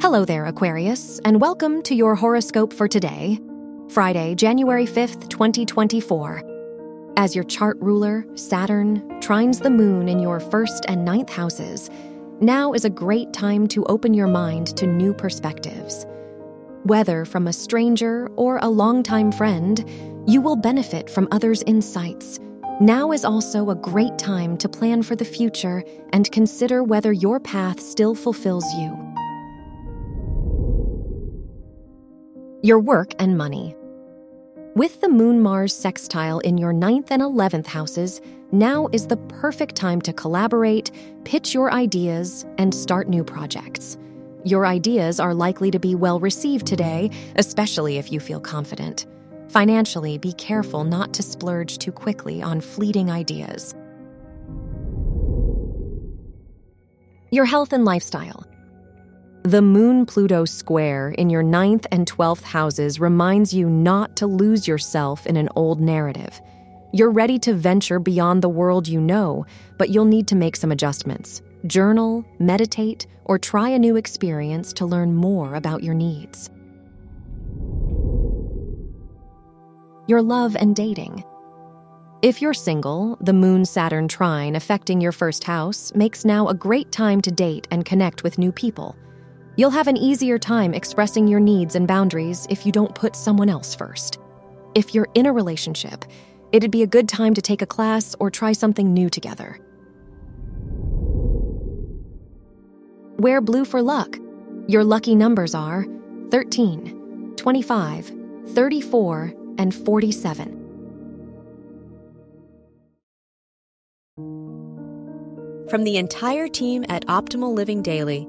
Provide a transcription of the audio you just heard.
Hello there, Aquarius, and welcome to your horoscope for today, Friday, January 5th, 2024. As your chart ruler, Saturn, trines the moon in your first and ninth houses, now is a great time to open your mind to new perspectives. Whether from a stranger or a longtime friend, you will benefit from others' insights. Now is also a great time to plan for the future and consider whether your path still fulfills you. Your work and money. With the Moon Mars sextile in your ninth and 11th houses, now is the perfect time to collaborate, pitch your ideas, and start new projects. Your ideas are likely to be well received today, especially if you feel confident. Financially, be careful not to splurge too quickly on fleeting ideas. Your health and lifestyle. The Moon Pluto square in your ninth and 12th houses reminds you not to lose yourself in an old narrative. You're ready to venture beyond the world you know, but you'll need to make some adjustments. Journal, meditate, or try a new experience to learn more about your needs. Your love and dating. If you're single, the Moon Saturn trine affecting your first house makes now a great time to date and connect with new people. You'll have an easier time expressing your needs and boundaries if you don't put someone else first. If you're in a relationship, it'd be a good time to take a class or try something new together. Wear blue for luck. Your lucky numbers are 13, 25, 34, and 47. From the entire team at Optimal Living Daily,